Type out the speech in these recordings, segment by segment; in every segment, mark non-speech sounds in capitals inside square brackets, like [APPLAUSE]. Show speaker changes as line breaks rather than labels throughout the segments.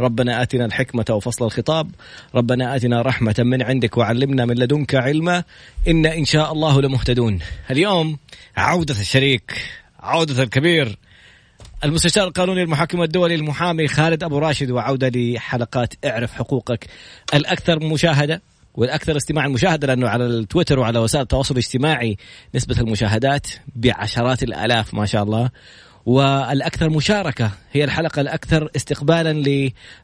ربنا آتنا الحكمة وفصل الخطاب. ربنا آتنا رحمة من عندك وعلمنا من لدنك علما. إن إن شاء الله لمهتدون. اليوم عودة الشريك عودة الكبير المستشار القانوني المحاكم الدولي المحامي خالد أبو راشد وعودة لحلقات اعرف حقوقك الأكثر مشاهدة والأكثر استماعا مشاهدة لأنه على التويتر وعلى وسائل التواصل الاجتماعي نسبة المشاهدات بعشرات الآلاف ما شاء الله. والأكثر مشاركة هي الحلقة الأكثر استقبالا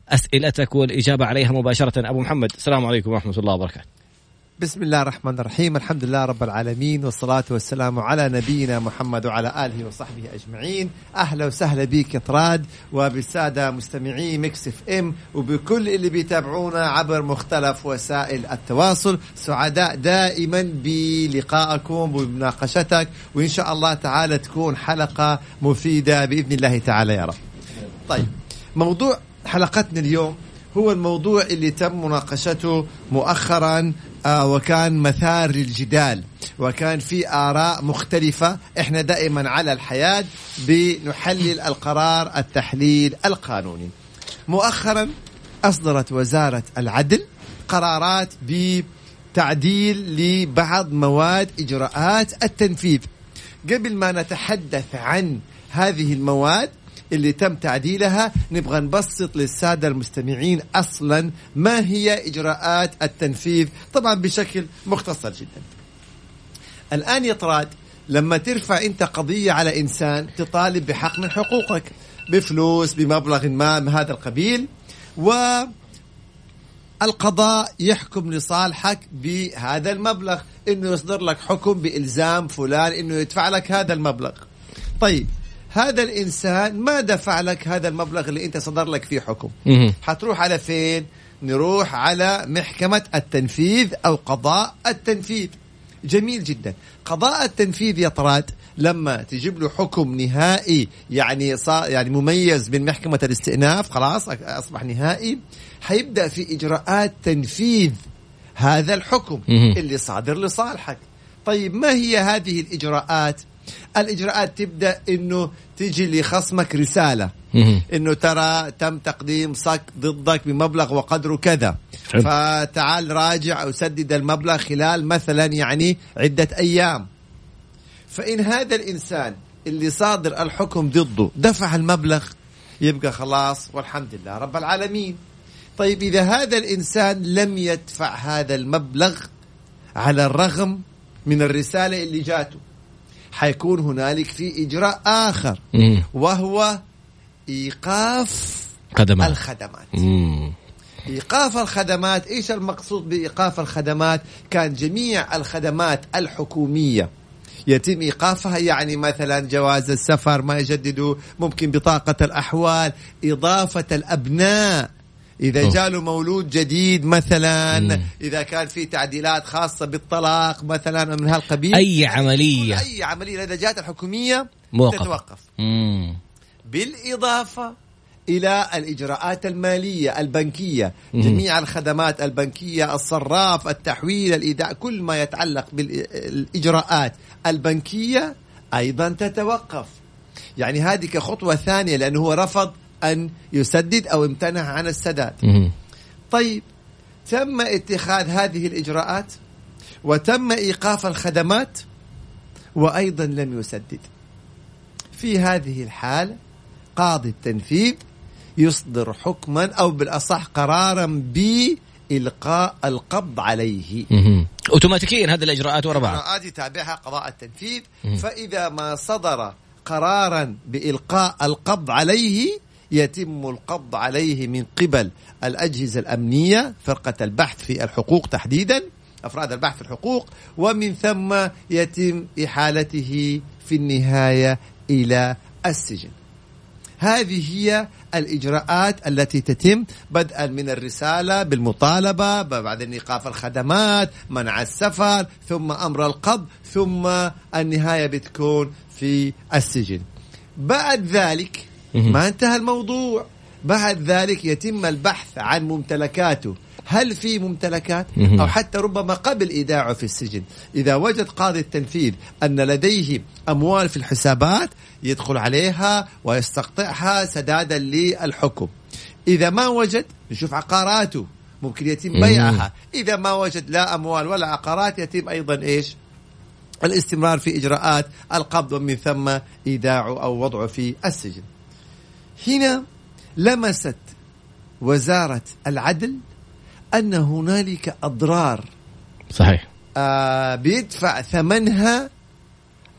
لأسئلتك والإجابة عليها مباشرة. أبو محمد السلام عليكم ورحمة الله وبركاته.
بسم الله الرحمن الرحيم الحمد لله رب العالمين والصلاة والسلام على نبينا محمد وعلى آله وصحبه أجمعين أهلا وسهلا بك طراد وبالسادة مستمعي Mix FM وبكل اللي بيتابعونا عبر مختلف وسائل التواصل سعداء دائما بلقائكم وبمناقشتك وإن شاء الله تعالى تكون حلقة مفيدة بإذن الله تعالى يا رب طيب موضوع حلقتنا اليوم هو الموضوع اللي تم مناقشته مؤخرا آه وكان مثار للجدال وكان في آراء مختلفة. إحنا دائما على الحياة بنحلل القرار التحليل القانوني. مؤخرا أصدرت وزارة العدل قرارات بتعديل لبعض مواد إجراءات التنفيذ. قبل ما نتحدث عن هذه المواد اللي تم تعديلها. نبغى نبسط للسادة المستمعين أصلا ما هي إجراءات التنفيذ. طبعا بشكل مختصر جدا. الآن يا طراد لما ترفع أنت قضية على إنسان تطالب بحق من حقوقك بفلوس بمبلغ ما من هذا القبيل و القضاء يحكم لصالحك بهذا المبلغ إنه يصدر لك حكم بإلزام فلان إنه يدفع لك هذا المبلغ. طيب هذا الإنسان ما دفع لك هذا المبلغ اللي أنت صدر لك فيه حكم. حتروح على فين؟ نروح على محكمة التنفيذ أو قضاء التنفيذ. جميل جدا. قضاء التنفيذ يا طراد لما تجيب له حكم نهائي يعني صار يعني مميز من محكمة الاستئناف خلاص أصبح نهائي حيبدأ في إجراءات تنفيذ هذا الحكم اللي صادر لصالحك. طيب ما هي هذه الإجراءات؟ الإجراءات تبدأ إنه تجي لخصمك رسالة. إنه ترى تم تقديم صك ضدك بمبلغ وقدره كذا. فتعال راجع أو سدد المبلغ خلال مثلا يعني عدة أيام. فإن هذا الإنسان اللي صادر الحكم ضده دفع المبلغ يبقى خلاص والحمد لله رب العالمين. طيب إذا هذا الإنسان لم يدفع هذا المبلغ على الرغم من الرسالة اللي جاته حيكون هنالك في إجراء آخر وهو إيقاف خدمات. الخدمات مم. إيقاف الخدمات إيش المقصود بإيقاف الخدمات كان جميع الخدمات الحكومية يتم إيقافها يعني مثلا جواز السفر ما يجددوا ممكن بطاقة الأحوال إضافة الأبناء إذا جاله مولود جديد مثلا مم. إذا كان في تعديلات خاصة بالطلاق مثلا من هالقبيل
أي عملية
أي عملية إذا جات الحكومية
موقف.
تتوقف مم. بالإضافة إلى الإجراءات المالية البنكية مم. جميع الخدمات البنكية الصراف التحويل الإيداع كل ما يتعلق بالإجراءات البنكية أيضا تتوقف يعني هذه كخطوة ثانية لأنه هو رفض أن يسدد أو امتنع عن السداد. طيب تم اتخاذ هذه الإجراءات وتم إيقاف الخدمات وأيضا لم يسدد. في هذه الحالة قاضي التنفيذ يصدر حكما أو بالأصح قرارا بإلقاء القبض عليه.
اوتوماتيكيا هذه الإجراءات ورا بعض.
الإجراءات يتابعها قضاء التنفيذ. فإذا ما صدر قرارا بإلقاء القبض عليه يتم القبض عليه من قبل الأجهزة الأمنية فرقة البحث في الحقوق تحديدا أفراد البحث في الحقوق ومن ثم يتم إحالته في النهاية إلى السجن. هذه هي الإجراءات التي تتم بدءا من الرسالة بالمطالبة بعدين إيقاف الخدمات منع السفر ثم أمر القبض ثم النهاية بتكون في السجن. بعد ذلك ما انتهى الموضوع. بعد ذلك يتم البحث عن ممتلكاته. هل في ممتلكات؟ أو حتى ربما قبل إيداعه في السجن. إذا وجد قاضي التنفيذ أن لديه أموال في الحسابات يدخل عليها ويستقطعها سدادا للحكم. إذا ما وجد نشوف عقاراته. ممكن يتم بيعها. إذا ما وجد لا أموال ولا عقارات يتم أيضا إيش؟ الاستمرار في إجراءات القبض ومن ثم إيداعه أو وضعه في السجن. هنا لمست وزارة العدل أن هنالك أضرار.
صحيح.
آه بيدفع ثمنها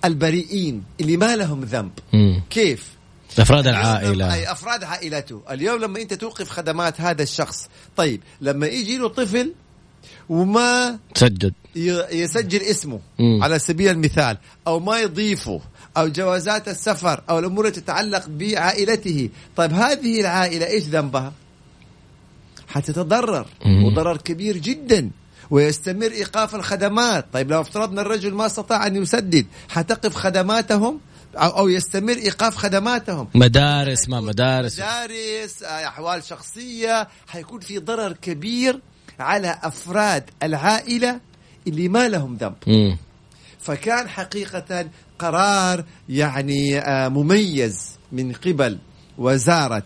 البريئين اللي ما لهم ذنب.
مم.
كيف؟
أفراد العائلة.
أي أفراد عائلته. اليوم لما أنت توقف خدمات هذا الشخص طيب لما يجي له طفل وما
تسجد
يسجل اسمه
مم.
على سبيل المثال أو ما يضيفه أو جوازات السفر أو الأمور التي تتعلق بعائلته. طيب هذه العائلة إيش ذنبها؟ حتتضرر
مم.
وضرر كبير جدا ويستمر إيقاف الخدمات. طيب لو افترضنا الرجل ما استطاع أن يسدد حتقف خدماتهم؟ أو يستمر إيقاف خدماتهم.
مدارس ما مدارس.
مدارس أحوال شخصية حيكون في ضرر كبير. على أفراد العائلة اللي ما لهم ذنب.
مم.
فكان حقيقة قرار يعني آه، مميز من قبل وزارة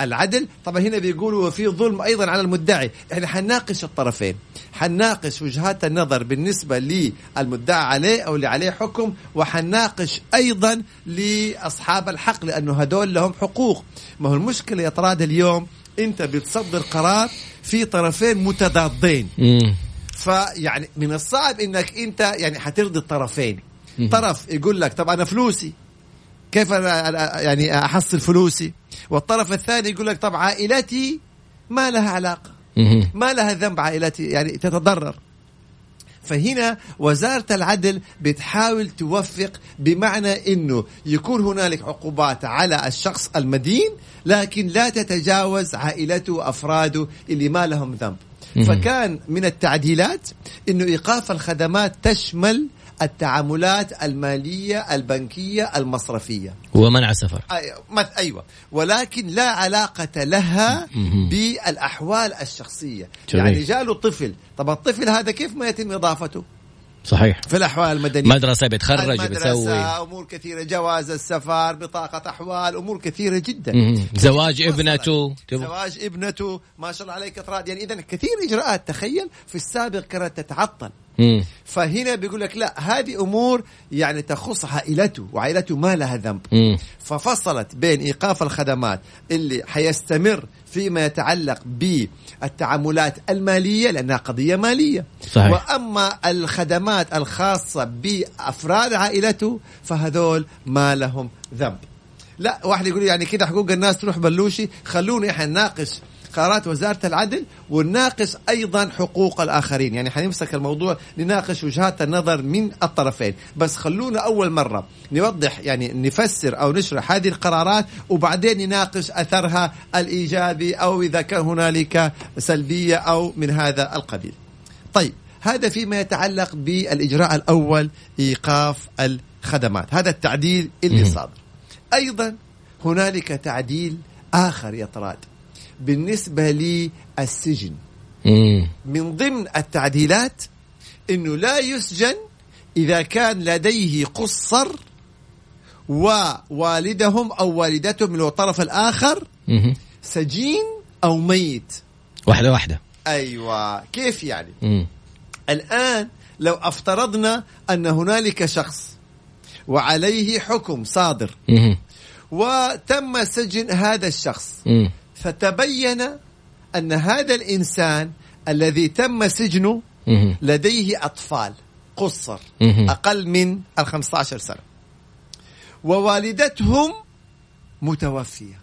العدل. طبعا هنا بيقولوا وفي ظلم أيضا على المدعي. إحنا حنناقش الطرفين. حنناقش وجهات النظر بالنسبة للمدعى عليه أو اللي عليه حكم وحنناقش أيضا لأصحاب الحق لأنه هدول لهم حقوق. ما هو المشكلة يا طراد اليوم انت بتصدر قرار في طرفين متضادين. فيعني من الصعب انك انت يعني حترضي الطرفين. طرف يقول لك طب أنا فلوسي كيف أنا- يعني احصل فلوسي؟ والطرف الثاني يقول لك طب عائلتي ما لها
علاقة.
ما لها ذنب عائلتي يعني تتضرر. فهنا وزارة العدل بتحاول توفق بمعنى إنه يكون هنالك عقوبات على الشخص المدين لكن لا تتجاوز عائلته وافراده اللي ما لهم ذنب. فكان من التعديلات إنه إيقاف الخدمات تشمل التعاملات المالية البنكية المصرفية.
ومنع السفر.
أي- مث- أيوه. ولكن لا علاقة لها
مهم.
بالأحوال الشخصية.
جميل.
يعني جاله طفل. طب الطفل هذا كيف ما يتم إضافته؟
صحيح.
في الأحوال المدنية.
مدرسه بيتخرج
المدرسة
بيسوي
أمور كثيرة جواز السفر بطاقة أحوال أمور كثيرة جدا.
زواج ابنته
زواج ابنته ما شاء الله عليك اطراد يعني اذا كثير إجراءات تخيل في السابق كانت تتعطل. فهنا بيقول لك لا هذه أمور يعني تخص عائلته وعائلته ما لها ذنب. ففصلت بين إيقاف الخدمات اللي حيستمر فيما يتعلق بالتعاملات المالية لأنها قضية مالية
صحيح.
وأما الخدمات الخاصة بأفراد عائلته فهذول ما لهم ذنب لا واحد يقول يعني كده حقوق الناس تروح بلوشي خلونا إحنا نناقش قرارات وزارة العدل ونناقش أيضا حقوق الآخرين. يعني حنمسك الموضوع نناقش وجهات النظر من الطرفين. بس خلونا أول مرة نوضح يعني نفسر أو نشرح هذه القرارات وبعدين نناقش أثرها الإيجابي أو إذا كان هنالك سلبية أو من هذا القبيل. طيب هذا فيما يتعلق بالإجراء الأول إيقاف الخدمات. هذا التعديل اللي. صادر. أيضا هنالك تعديل آخر يا طراد بالنسبة للسجن
مم.
من ضمن التعديلات أنه لا يسجن إذا كان لديه قصر ووالدهم أو والدتهم من الطرف الآخر. سجين أو ميت
واحدة واحدة
أيوة كيف يعني
مم.
الآن لو أفترضنا أن هنالك شخص وعليه حكم صادر
مم.
وتم سجن هذا الشخص
مم.
فتبين أن هذا الإنسان الذي تم سجنه. لديه أطفال قصر. أقل من ال 15 سنة ووالدتهم متوفية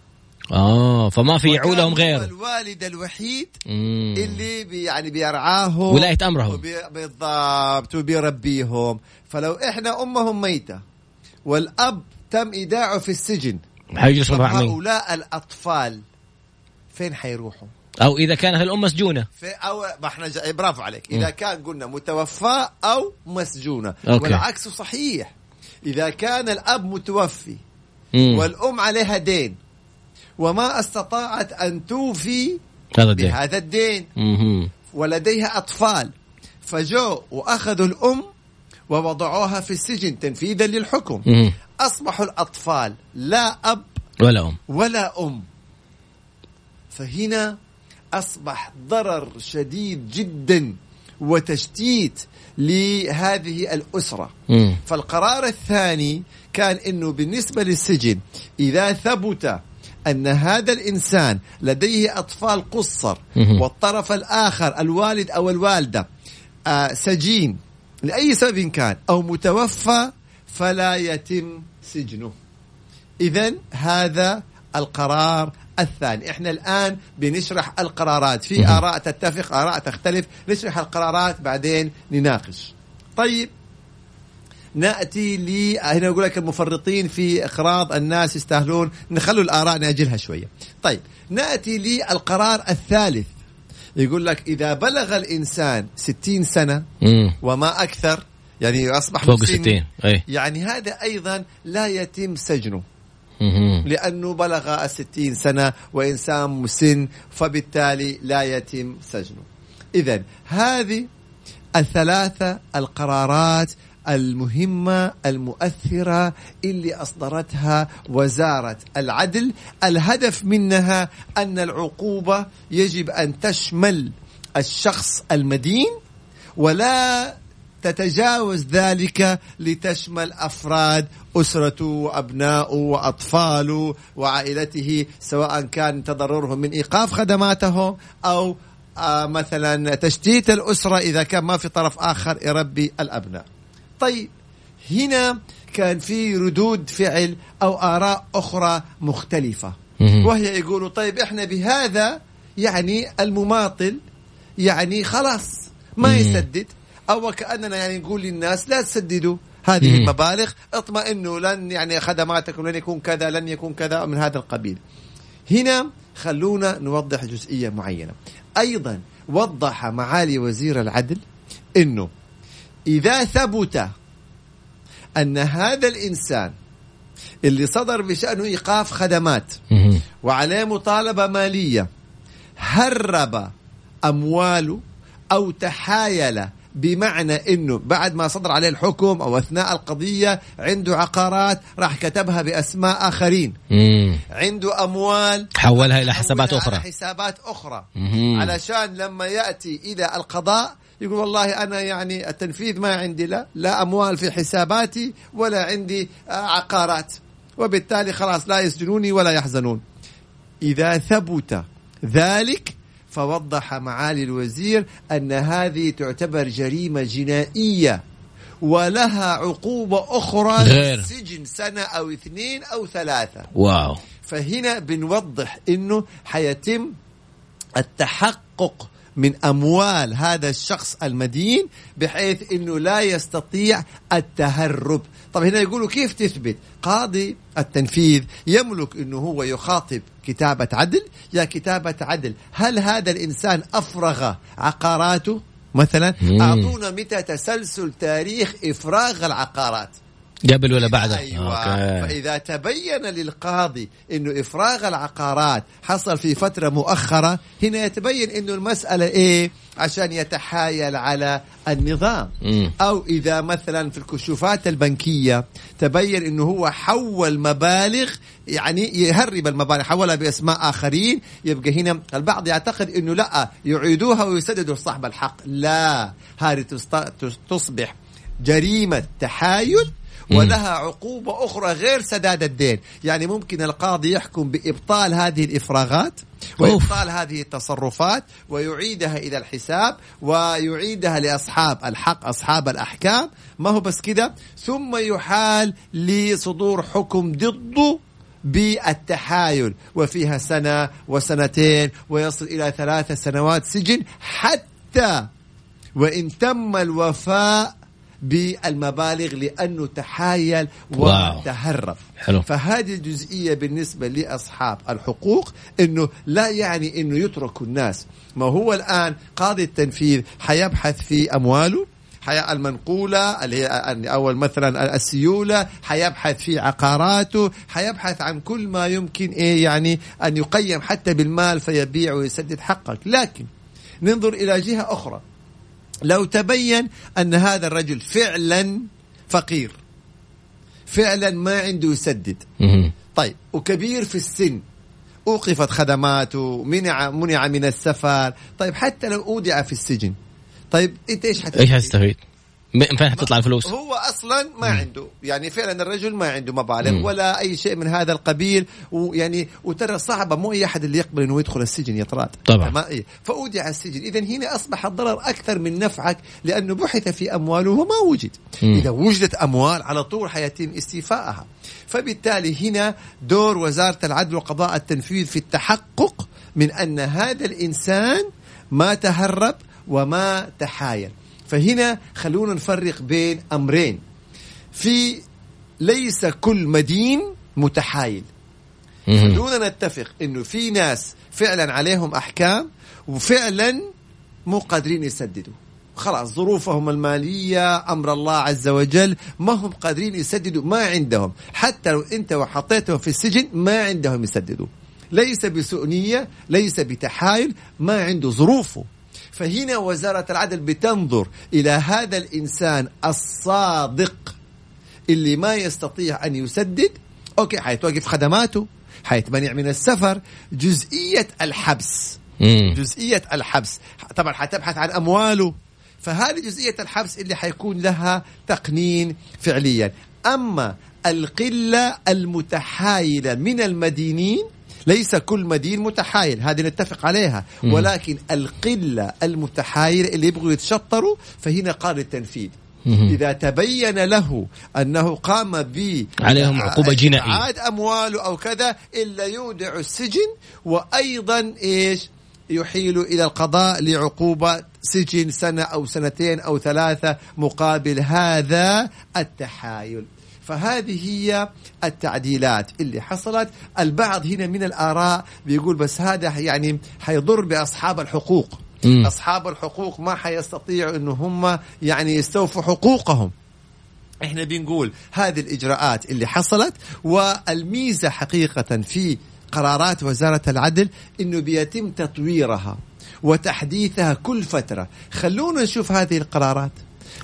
آه فما في يعولهم غير
الوالد الوحيد
مم.
اللي بي يعني بيرعاهم
ولاية أمرهم.
وبي- بالضبط وبيربيهم فلو إحنا أمهم ميتة والأب تم إيداعه في السجن؟ هؤلاء الأطفال فين حيروحوا؟
أو إذا كانت الام
مسجونة. أو ما إحنا جا... برافو عليك. إذا كان قلنا متوفى أو مسجونة.
okay.
والعكس صحيح. إذا كان الأب متوفي
مم.
والأم عليها دين وما استطاعت أن توفي
هذا الدين.
بهذا الدين.
مهم.
ولديها أطفال. فجو وأخذوا الأم ووضعوها في السجن تنفيذا للحكم.
مهم.
أصبحوا الأطفال لا أب
ولا أم.
ولا أم. فهنا أصبح ضرر شديد جدا وتشتيت لهذه الأسرة
مم.
فالقرار الثاني كان إنه بالنسبة للسجن إذا ثبت أن هذا الإنسان لديه أطفال قصر
مهم.
والطرف الآخر الوالد أو الوالدة آه، سجين لأي سبب كان أو متوفى فلا يتم سجنه اذا هذا القرار الثاني. إحنا الآن بنشرح القرارات. في. آراء تتفق آراء تختلف. نشرح القرارات بعدين نناقش. طيب. نأتي ل هنا يقول لك المفرطين في اقراض الناس يستاهلون. نخلوا الآراء ناجلها شوية. طيب. نأتي للقرار الثالث. يقول لك إذا بلغ الإنسان 60 سنة
مم.
وما أكثر يعني أصبح
فوق
مسن،
60 أي.
يعني هذا أيضا لا يتم سجنه. لأنه بلغ الستين سنة وإنسان مسن فبالتالي لا يتم سجنه. إذا هذه الثلاثة القرارات المهمة المؤثرة اللي أصدرتها وزارة العدل. الهدف منها أن العقوبة يجب أن تشمل الشخص المدين ولا تتجاوز ذلك لتشمل أفراد أسرته وأبنائه وأطفاله وعائلته سواء كان تضررهم من إيقاف خدماتهم أو آه مثلا تشتيت الأسرة إذا كان ما في طرف آخر يربي الأبناء. طيب هنا كان في ردود فعل أو آراء أخرى
مختلفة.
وهي يقولوا طيب إحنا بهذا يعني المماطل يعني خلاص ما. يسدد أو كأننا يعني نقول للناس لا تسددوا هذه. المبالغ اطمئنوا لن يعني خدماتكم لن يكون كذا لن يكون كذا من هذا القبيل هنا خلونا نوضح جزئية معينة أيضا وضح معالي وزير العدل إنه إذا ثبت أن هذا الإنسان اللي صدر بشأنه إيقاف خدمات. وعليه مطالبة مالية هرب أمواله أو تحايل بمعنى إنه بعد ما صدر عليه الحكم أو أثناء القضية عنده عقارات راح كتبها بأسماء آخرين.
مم.
عنده أموال
حولها إلى حسابات أخرى.
على حسابات أخرى.
مهم.
علشان لما يأتي إلى القضاء يقول والله أنا يعني التنفيذ ما عندي لا لا أموال في حساباتي ولا عندي آه، عقارات. وبالتالي خلاص لا يسجنوني ولا يحزنون. إذا ثبت ذلك فوضح معالي الوزير أن هذه تعتبر جريمة جنائية ولها عقوبة أخرى
غير.
سجن سنة أو اثنين أو ثلاثة
واو
فهنا بنوضح إنه حيتم التحقق من أموال هذا الشخص المدين بحيث إنه لا يستطيع التهرب. طب هنا يقولوا كيف تثبت؟ قاضي التنفيذ يملك إنه هو يخاطب كتابة عدل. يا كتابة عدل هل هذا الإنسان أفرغ عقاراته؟ مثلا. أعطونا متى تسلسل تاريخ إفراغ العقارات.
قبل ولا بعد
أيوه.
أوكي.
فإذا تبين للقاضي انه إفراغ العقارات حصل في فترة مؤخرة هنا يتبين إنه المسألة إيه؟ عشان يتحايل على النظام.
مم.
أو إذا مثلا في الكشوفات البنكية تبين إنه هو حول مبالغ يعني يهرب المبالغ حولها بأسماء آخرين. يبقى هنا البعض يعتقد إنه لأ يعيدوها ويسددوا صاحب الحق. لا هذه تصبح جريمة تحايل ولها عقوبة أخرى غير سداد الدين. يعني ممكن القاضي يحكم بإبطال هذه الإفراغات وإبطال هذه التصرفات ويعيدها إلى الحساب ويعيدها لأصحاب الحق أصحاب الأحكام. ما هو بس كده؟ ثم يحال لصدور حكم ضده بالتحايل. وفيها سنة وسنتين ويصل إلى ثلاث سنوات سجن حتى وإن تم الوفاء بالمبالغ لأنه تحايل. وتهرب
حلو.
فهذه الجزئية بالنسبة لأصحاب الحقوق إنه لا يعني إنه يتركوا الناس. ما هو الآن قاضي التنفيذ حيبحث في أمواله؟ حي- المنقولة اللي هي أول مثلا السيولة حيبحث في عقاراته حيبحث عن كل ما يمكن إيه يعني أن يقيم حتى بالمال فيبيع ويسدد حقك. لكن ننظر إلى جهة أخرى. لو تبين أن هذا الرجل فعلا فقير فعلا ما عنده يسدد. طيب وكبير في السن أوقفت خدماته منع منع من السفر طيب حتى لو أودع في السجن طيب أنت إيش حتستفيد؟
إيش هتستفيد؟ من فين حتطلع الفلوس؟
هو أصلا ما عنده. يعني فعلا الرجل ما عنده مبالغ ولا أي شيء من هذا القبيل. ويعني وترى صعبة. مو أي أحد اللي يقبل إنه يدخل السجن يا طراد
طبعاً.
إيه. فاودع السجن. اذا هنا أصبح الضرر أكثر من نفعك لأنه بحث في أمواله وما وجد.
مم.
إذا وجدت أموال على طول حيتم استيفائها. فبالتالي هنا دور وزارة العدل وقضاء التنفيذ في التحقق من أن هذا الإنسان ما تهرب وما تحايل. فهنا خلونا نفرق بين أمرين. في ليس كل مدين متحايل. خلونا نتفق إنه في ناس فعلا عليهم أحكام وفعلا مو قادرين يسددوا. خلاص ظروفهم المالية أمر الله عز وجل ما هم قادرين يسددوا ما عندهم. حتى لو أنت وحطيتهم في السجن ما عندهم يسددوا. ليس بسوء نية ليس بتحايل ما عنده ظروفه. فهنا وزارة العدل بتنظر إلى هذا الإنسان الصادق اللي ما يستطيع أن يسدد. أوكي حيتوقف خدماته حيتمنع من السفر. جزئية الحبس
مم.
جزئية الحبس. طبعا حتبحث عن أمواله. فهذه جزئية الحبس اللي حيكون لها تقنين فعليا. أما القلة المتحايلة من المدينين ليس كل مدين متحايل هذه نتفق عليها. ولكن القلة المتحايلة اللي يبغوا يتشطروا فهنا قال التنفيذ. إذا تبين له أنه قام ب
عليهم عقوبة جنائية.
إبعاد أمواله أو كذا إلا يودع السجن وأيضا إيش يحيل إلى القضاء لعقوبة سجن سنة أو سنتين أو ثلاثة مقابل هذا التحايل فهذه هي التعديلات اللي حصلت. البعض هنا من الآراء بيقول بس هذا يعني حيضر بأصحاب الحقوق.
مم.
أصحاب الحقوق ما حيستطيعوا أنه هم يعني يستوفوا حقوقهم. إحنا بنقول هذه الإجراءات اللي حصلت والميزة حقيقة في قرارات وزارة العدل إنه بيتم تطويرها وتحديثها كل فترة. خلونا نشوف هذه القرارات.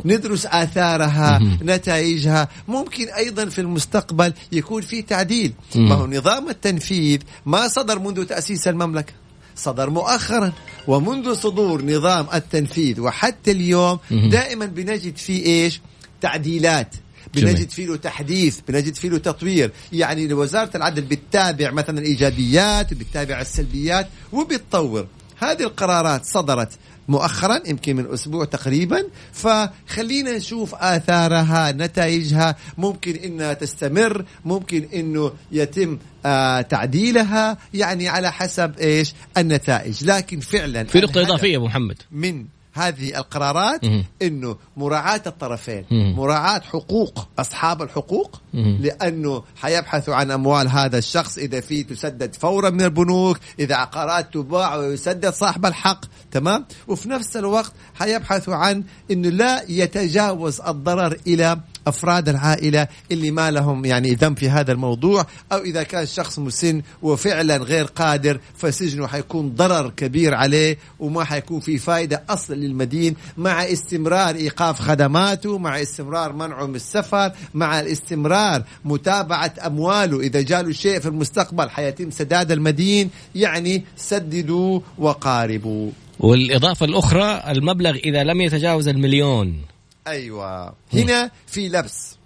ندرس آثارها نتائجها. ممكن أيضا في المستقبل يكون في تعديل. ما هو نظام التنفيذ؟ ما صدر منذ تأسيس المملكة؟ صدر مؤخرا. ومنذ صدور نظام التنفيذ وحتى اليوم. دائما بنجد فيه إيش؟ تعديلات. بنجد فيه له تحديث بنجد فيه له تطوير. يعني وزارة العدل بتتابع مثلا الإيجابيات وبتتابع السلبيات وبتطور. هذه القرارات صدرت مؤخرا يمكن من أسبوع تقريبا. فخلينا نشوف آثارها نتائجها. ممكن إنها تستمر ممكن إنه يتم آه تعديلها. يعني على حسب إيش؟ النتائج. لكن فعلا
في إضافية يا أبو محمد.
من هذه القرارات. إنه مراعاة الطرفين
مهم.
مراعاة حقوق أصحاب الحقوق. لأنه حيبحثوا عن أموال هذا الشخص إذا في تسدد فورا من البنوك إذا عقارات تباع ويسدد صاحب الحق تمام وفي نفس الوقت حيبحثوا عن إنه لا يتجاوز الضرر إلى أفراد العائلة اللي ما لهم يعني ذنب في هذا الموضوع أو إذا كان شخص مسن وفعلا غير قادر فسجنه حيكون ضرر كبير عليه وما حيكون في فائده أصلا للمدين. مع استمرار إيقاف خدماته مع استمرار منعه من السفر مع الاستمرار متابعة أمواله. إذا جاله شيء في المستقبل حيتم سداد المدين يعني سددوا وقاربوا.
والإضافة الأخرى المبلغ إذا لم يتجاوز المليون.
أيوه. هنا في لبس.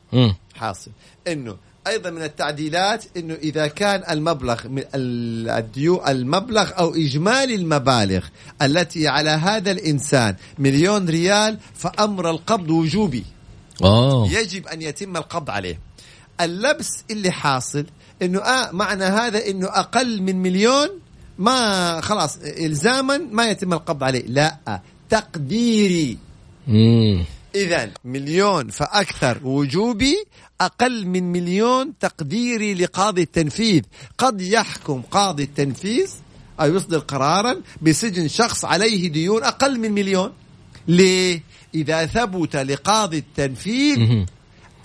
حاصل. إنه أيضا من التعديلات إنه إذا كان المبلغ الديو المبلغ أو إجمالي المبالغ التي على هذا الإنسان مليون ريال فأمر القبض وجوبي.
أوه
يجب أن يتم القبض عليه. اللبس اللي حاصل إنه آه معنى هذا إنه أقل من مليون ما خلاص الزاما ما يتم القبض عليه. لا تقديري.
مم.
إذا مليون فأكثر وجوبي أقل من مليون تقديري لقاضي التنفيذ. قد يحكم قاضي التنفيذ أو يصدر قرارا بسجن شخص عليه ديون أقل من مليون. ليه؟ إذا ثبت لقاضي التنفيذ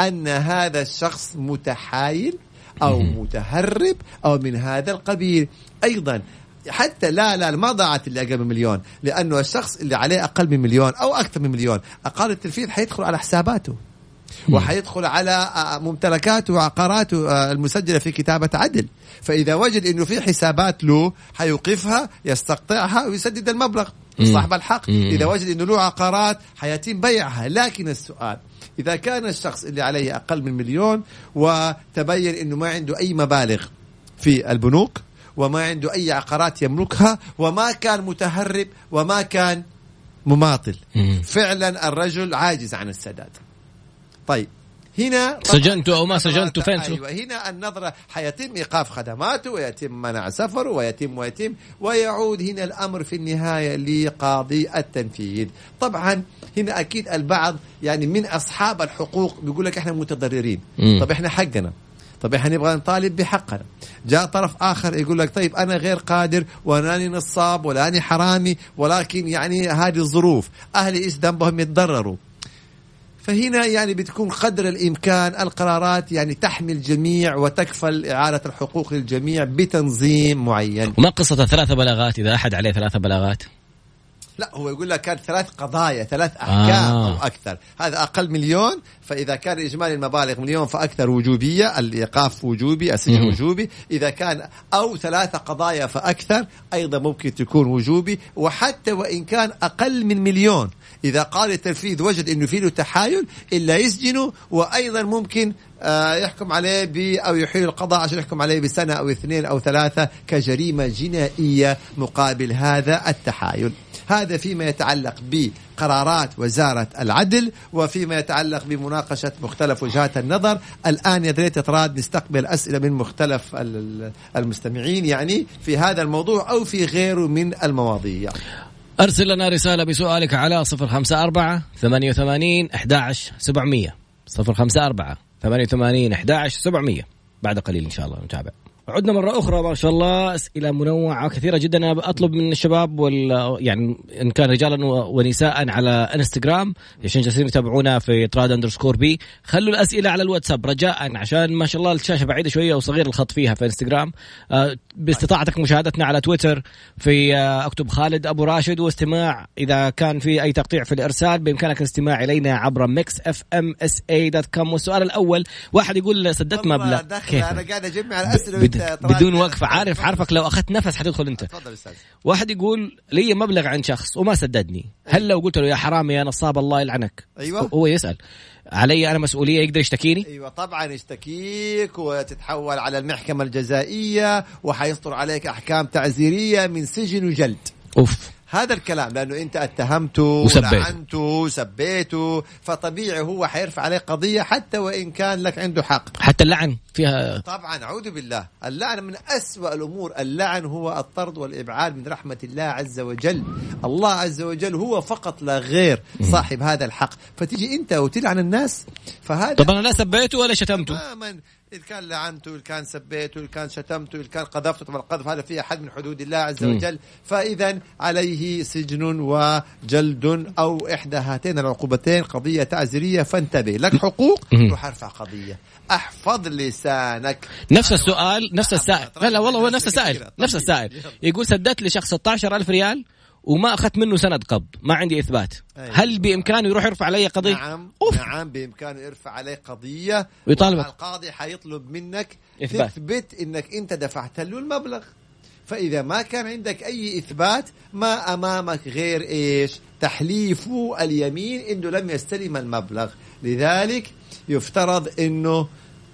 أن هذا الشخص متحايل أو متهرب أو من هذا القبيل. أيضا حتى لا لا ما ضاعت اللي أقل من مليون لأنه الشخص اللي عليه أقل من مليون أو أكثر من مليون أقل التنفيذ حيدخل على حساباته. وحيدخل على آه، ممتلكاته وعقاراته آه، المسجلة في كتابة عدل. فإذا وجد إنه في حسابات له حيوقفها يستقطعها ويسدد المبلغ صاحب الحق. إذا وجد إنه له عقارات حيتم بيعها. لكن السؤال إذا كان الشخص اللي عليه أقل من مليون وتبين إنه ما عنده أي مبالغ في البنوك وما عنده أي عقارات يملكها وما كان متهرب وما كان مماطل. فعلا الرجل عاجز عن السداد. طيب هنا
سجنته أو ما سجنته فين
أيوه هنا النظرة حيتم إيقاف خدماته ويتم منع سفره ويتم ويتم ويعود هنا الأمر في النهاية لقاضي التنفيذ. طبعا هنا أكيد البعض يعني من أصحاب الحقوق بيقول لك إحنا متضررين. طب إحنا حقنا. طب إحنا نبغى نطالب بحقنا جاء طرف آخر يقول لك طيب أنا غير قادر ولا نصاب ولا حرامي ولكن يعني هذه الظروف أهلي إيش ذنبهم يتضرروا فهنا يعني بتكون قدر الإمكان القرارات يعني تحمي الجميع وتكفل إعادة الحقوق للجميع بتنظيم معين.
وما قصة الثلاث بلاغات إذا أحد عليه ثلاث بلاغات؟
لا هو يقول لك كان ثلاث قضايا ثلاث أحكام آه. أو أكثر. هذا أقل مليون فإذا كان إجمالي المبالغ مليون فأكثر وجوبية الإيقاف وجوبي السجن وجوبي. إذا كان أو ثلاث قضايا فأكثر أيضا ممكن تكون وجوبي. وحتى وإن كان أقل من مليون. إذا قال التنفيذ وجد إنه في له تحايل إلا يسجنه وأيضا ممكن آه، يحكم عليه ب أو يحيل القضاء عشان يحكم عليه بسنة أو اثنين أو ثلاثة كجريمة جنائية مقابل هذا التحايل. هذا فيما يتعلق بقرارات وزارة العدل وفيما يتعلق بمناقشة مختلف وجهات النظر. الآن يا ريت تراد نستقبل أسئلة من مختلف المستمعين يعني في هذا الموضوع أو في غيره من المواضيع.
أرسل لنا رسالة بسؤالك على صفر خمسة أربعة ثمانية وثمانين أحداش سبعمية. صفر خمسة أربعة ثمانية وثمانين أحداش سبعمية. بعد قليل إن شاء الله نتابع. عدنا مرة أخرى ما شاء الله أسئلة منوعة كثيرة جدا. أنا أطلب من الشباب وال يعني إن كان رجالا ونساء على إنستغرام عشان جالسين يتابعونا في Trad underscore B خلوا الأسئلة على الواتساب رجاء عشان ما شاء الله الشاشة بعيدة شوية وصغير الخط فيها في إنستغرام. آه، باستطاعتك مشاهدتنا على تويتر في آه، أكتب خالد أبو راشد. واستماع إذا كان في أي تقطيع في الإرسال بإمكانك الاستماع إلينا عبر Mix FM SA dot com والسؤال الأول واحد يقول سددت مبلغ.
أنا قاعد أجمع الأسئلة
بدون وقفه عارف عارفك لو أخذت نفس حتدخل أنت. تفضل أستاذ. واحد يقول لي مبلغ عن شخص وما سددني. هل لو قلت له يا حرامي يا نصاب الله يلعنك؟
أيوه.
هو يسأل. علي أنا مسؤولية يقدر يشتكيني؟
أيوه طبعا يشتكيك وتتحول على المحكمة الجزائية وحيصدر عليك أحكام تعزيرية من سجن وجلد.
أوف.
هذا الكلام لأنه إنت اتهمته ولعنته وسبيته فطبيعي هو حيرفع عليه قضية حتى وإن كان لك عنده حق.
حتى اللعن فيها.
طبعا أعوذ بالله. اللعن من أسوأ الأمور. اللعن هو الطرد والإبعاد من رحمة الله عز وجل. الله عز وجل هو فقط لا غير صاحب هذا الحق. فتيجي أنت وتلعن الناس فهذا
طب أنا لا سبيته ولا شتمته.
تماما. إذا كان لعنته إذا كان سبيته إذا كان شتمته إذا كان قذفته طبعا القذف هذا فيه أحد من حدود الله عز وجل. فإذا عليه سجن وجلد أو إحدى هاتين العقوبتين قضية تعزيرية فانتبه لك حقوق روح ارفع قضية. أحفظ لسانك.
نفس السؤال نفس السائل. لا لا والله هو نفس السائل نفس السائل. يقول سددت لشخص 16000 ريال؟ وما أخذت منه سند قبض ما عندي إثبات. أيوة. هل بإمكانه يروح يرفع علي قضية؟
نعم أوف. نعم بإمكانه يرفع عليه قضية.
ويطالب
القاضي حيطلب منك إثبات. تثبت إنك أنت دفعت له المبلغ. فإذا ما كان عندك أي إثبات ما أمامك غير إيش؟ تحليف اليمين إنه لم يستلم المبلغ. لذلك يفترض إنه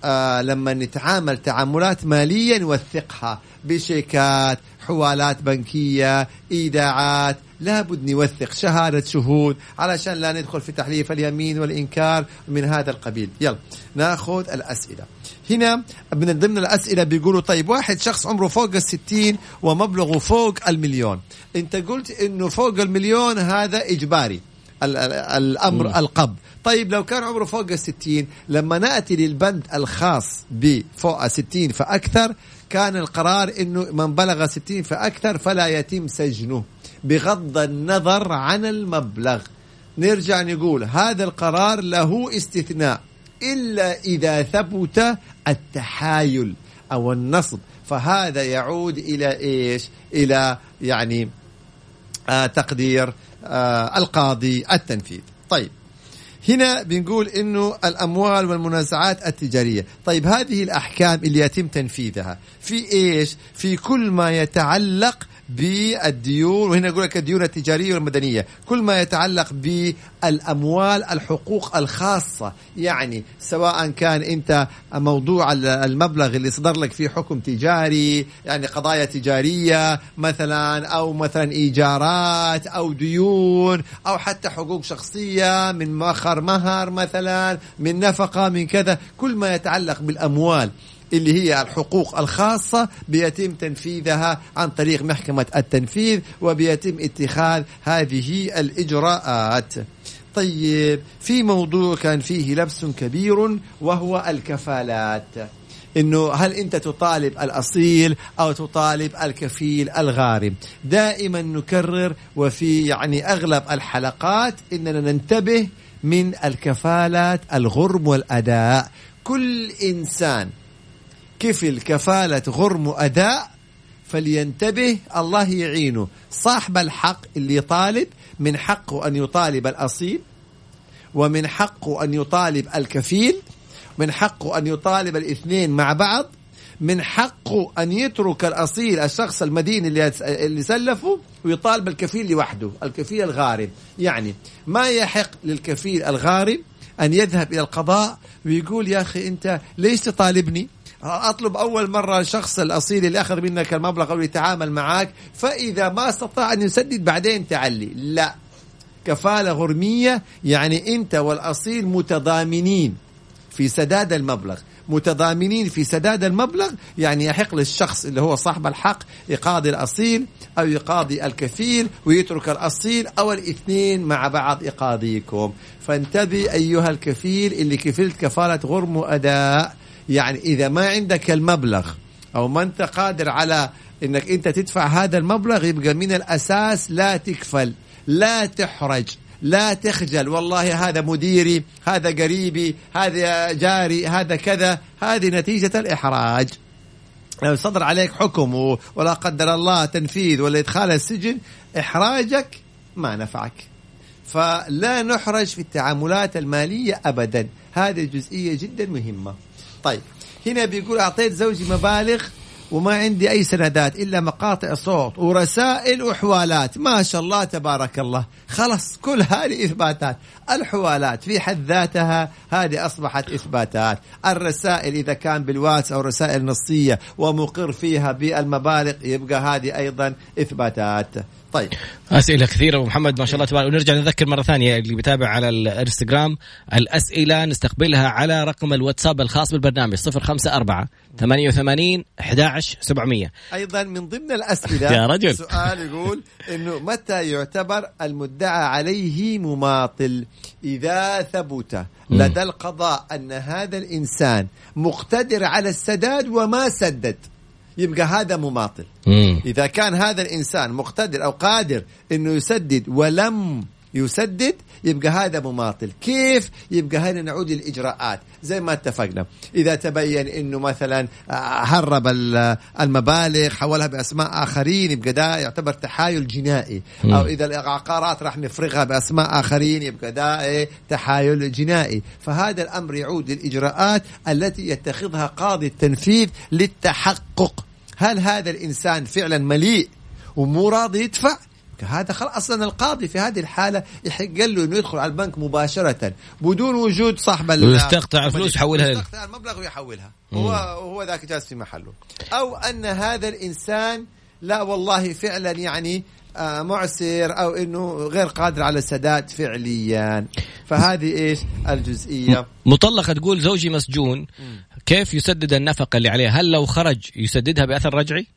آه لما نتعامل تعاملات مالية نوثقها بشيكات حوالات بنكية إيداعات لابد نوثق شهادة شهود علشان لا ندخل في تحليف اليمين والإنكار من هذا القبيل. يلا ناخذ الأسئلة. هنا من ضمن الأسئلة بيقولوا طيب واحد شخص عمره فوق الستين ومبلغه فوق المليون. أنت قلت إنه فوق المليون هذا إجباري الأمر. القبض. طيب لو كان عمره فوق الستين لما نأتي للبند الخاص بفوق الستين فأكثر كان القرار أنه من بلغ ستين فأكثر فلا يتم سجنه بغض النظر عن المبلغ. نرجع نقول هذا القرار له استثناء إلا إذا ثبت التحايل أو النصب. فهذا يعود إلى إيش؟ إلى يعني آه تقدير آه القاضي التنفيذ. طيب. هنا بنقول إنه الأموال والمنازعات التجارية، طيب هذه الأحكام اللي يتم تنفيذها في إيش؟ في كل ما يتعلق بالديون وهنا يقول لك الديون التجارية والمدنية. كل ما يتعلق بالأموال الحقوق الخاصة. يعني سواء كان أنت موضوع المبلغ اللي صدر لك فيه حكم تجاري يعني قضايا تجارية مثلا أو مثلا إيجارات أو ديون أو حتى حقوق شخصية من مؤخر مهر مثلا من نفقة من كذا. كل ما يتعلق بالأموال. اللي هي الحقوق الخاصة بيتم تنفيذها عن طريق محكمة التنفيذ وبيتم اتخاذ هذه الإجراءات. طيب في موضوع كان فيه لبس كبير وهو الكفالات. إنه هل أنت تطالب الأصيل أو تطالب الكفيل الغارم؟ دائما نكرر وفي يعني أغلب الحلقات إننا ننتبه من الكفالات الغرم والأداء. كل إنسان كفل كفالة غرم أداء فلينتبه الله يعينه. صاحب الحق اللي يطالب من حقه أن يطالب الأصيل ومن حقه أن يطالب الكفيل من حقه أن يطالب الاثنين مع بعض من حقه أن يترك الأصيل الشخص المدين اللي اللي سلفه ويطالب الكفيل لوحده الكفيل الغارم يعني ما يحق للكفيل الغارم أن يذهب إلى القضاء ويقول يا أخي أنت ليش تطالبني؟ أطلب أول مرة الشخص الأصيل اللي اخذ منك المبلغ أو يتعامل معك فإذا ما استطاع أن يسدد بعدين تعلي. لا. كفالة غرمية يعني أنت والأصيل متضامنين في سداد المبلغ. متضامنين في سداد المبلغ يعني يحق للشخص اللي هو صاحب الحق يقاضي الأصيل أو يقاضي الكفيل ويترك الأصيل أو الاثنين مع بعض يقاضيكم فانتبه أيها الكفيل اللي كفلت كفالة غرم وأداء. يعني إذا ما عندك المبلغ أو ما أنت قادر على أنك أنت تدفع هذا المبلغ يبقى من الأساس لا تكفل لا تحرج لا تخجل. والله هذا مديري هذا قريبي هذا جاري هذا كذا. هذه نتيجة الإحراج. لو صدر عليك حكم ولا قدر الله تنفيذ ولا إدخال السجن إحراجك ما نفعك. فلا نحرج في التعاملات المالية أبدا. هذه جزئية جدا مهمة. طيب. هنا بيقول أعطيت زوجي مبالغ وما عندي أي سندات إلا مقاطع صوت ورسائل وحوالات. ما شاء الله تبارك الله. خلص كل هذه إثباتات. الحوالات في حد ذاتها هذه أصبحت إثباتات. الرسائل إذا كان بالواتس أو رسائل نصية ومقر فيها بالمبالغ يبقى هذه أيضا إثباتات. طيب.
أسئلة كثيرة ومحمد ما شاء الله تبارك. ونرجع نذكر مرة ثانية اللي بيتابع على الإنستغرام. الأسئلة نستقبلها على رقم الواتساب الخاص بالبرنامج 054 88 11 700
أيضا من ضمن الأسئلة [LAUGHS]
يا رجل.
سؤال يقول إنه متى يعتبر المدعى عليه مماطل؟ إذا ثبت لدى القضاء أن هذا الإنسان مقتدر على السداد وما سدد. يبقى هذا مماطل مم. إذا كان هذا الإنسان مقتدر أو قادر أنه يسدد ولم يسدد يبقى هذا مماطل كيف؟ يبقى هنا نعود للإجراءات. زي ما اتفقنا. إذا تبين أنه مثلا آه، هرب المبالغ حولها بأسماء آخرين يبقى ده يعتبر تحايل جنائي. أو إذا العقارات راح نفرغها بأسماء آخرين يبقى ده إيه تحايل جنائي. فهذا الأمر يعود للإجراءات التي يتخذها قاضي التنفيذ للتحقق هل هذا الإنسان فعلا مليء ومو راضي يدفع؟ هذا خلاص أصلا القاضي في هذه الحالة يحق له إنه يدخل على البنك مباشرة بدون وجود صاحب
ويستقطع الفلوس يحولها
يستقطع المبلغ ويحولها. هو هو ذاك جالس في محله. أو أن هذا الإنسان لا والله فعلا يعني معسر أو إنه غير قادر على السداد فعليا. فهذه إيش؟ الجزئية.
مطلقة تقول زوجي مسجون. كيف يسدد النفقة اللي عليه هل لو خرج يسددها بأثر رجعي؟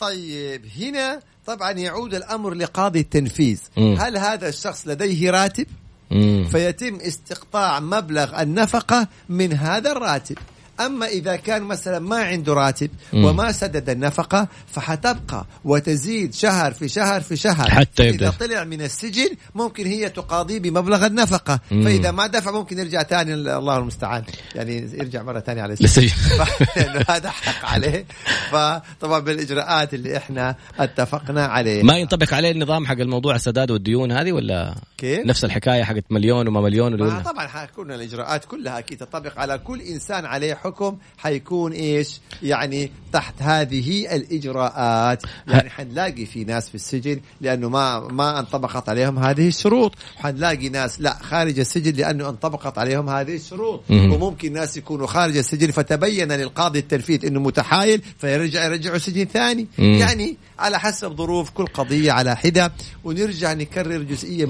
طيب هنا طبعا يعود الأمر لقاضي التنفيذ.
مم.
هل هذا الشخص لديه راتب؟
مم.
فيتم استقطاع مبلغ النفقة من هذا الراتب. أما إذا كان مثلا ما عنده راتب. وما سدد النفقة فحتبقى وتزيد شهر في شهر في شهر.
حتى يبدأ.
اذا طلع من السجن ممكن هي تقاضيه بمبلغ النفقة.
مم.
فإذا ما دفع ممكن يرجع ثاني الله المستعان. يعني يرجع مرة ثانية على السجن. [LAUGHS] لأنه هذا حق عليه. فطبعا بالإجراءات اللي إحنا اتفقنا عليه
ما ينطبق عليه النظام حق الموضوع السداد والديون هذه ولا
كيف؟
نفس الحكاية حقت مليون وما مليون
ما طبعا حيكون الإجراءات كلها أكيد تطبق على كل إنسان عليه حكم حيكون إيش؟ يعني تحت هذه الإجراءات يعني حنلاقي في ناس في السجن لأنه ما ما انطبقت عليهم هذه الشروط حنلاقي ناس لا خارج السجن لأنه انطبقت عليهم هذه الشروط
مم.
وممكن ناس يكونوا خارج السجن فتبين للقاضي التنفيذ إنه متحايل فيرجع يرجعوا سجن ثاني. يعني على حسب ظروف كل قضية على حدة ونرجع نكرر جزئية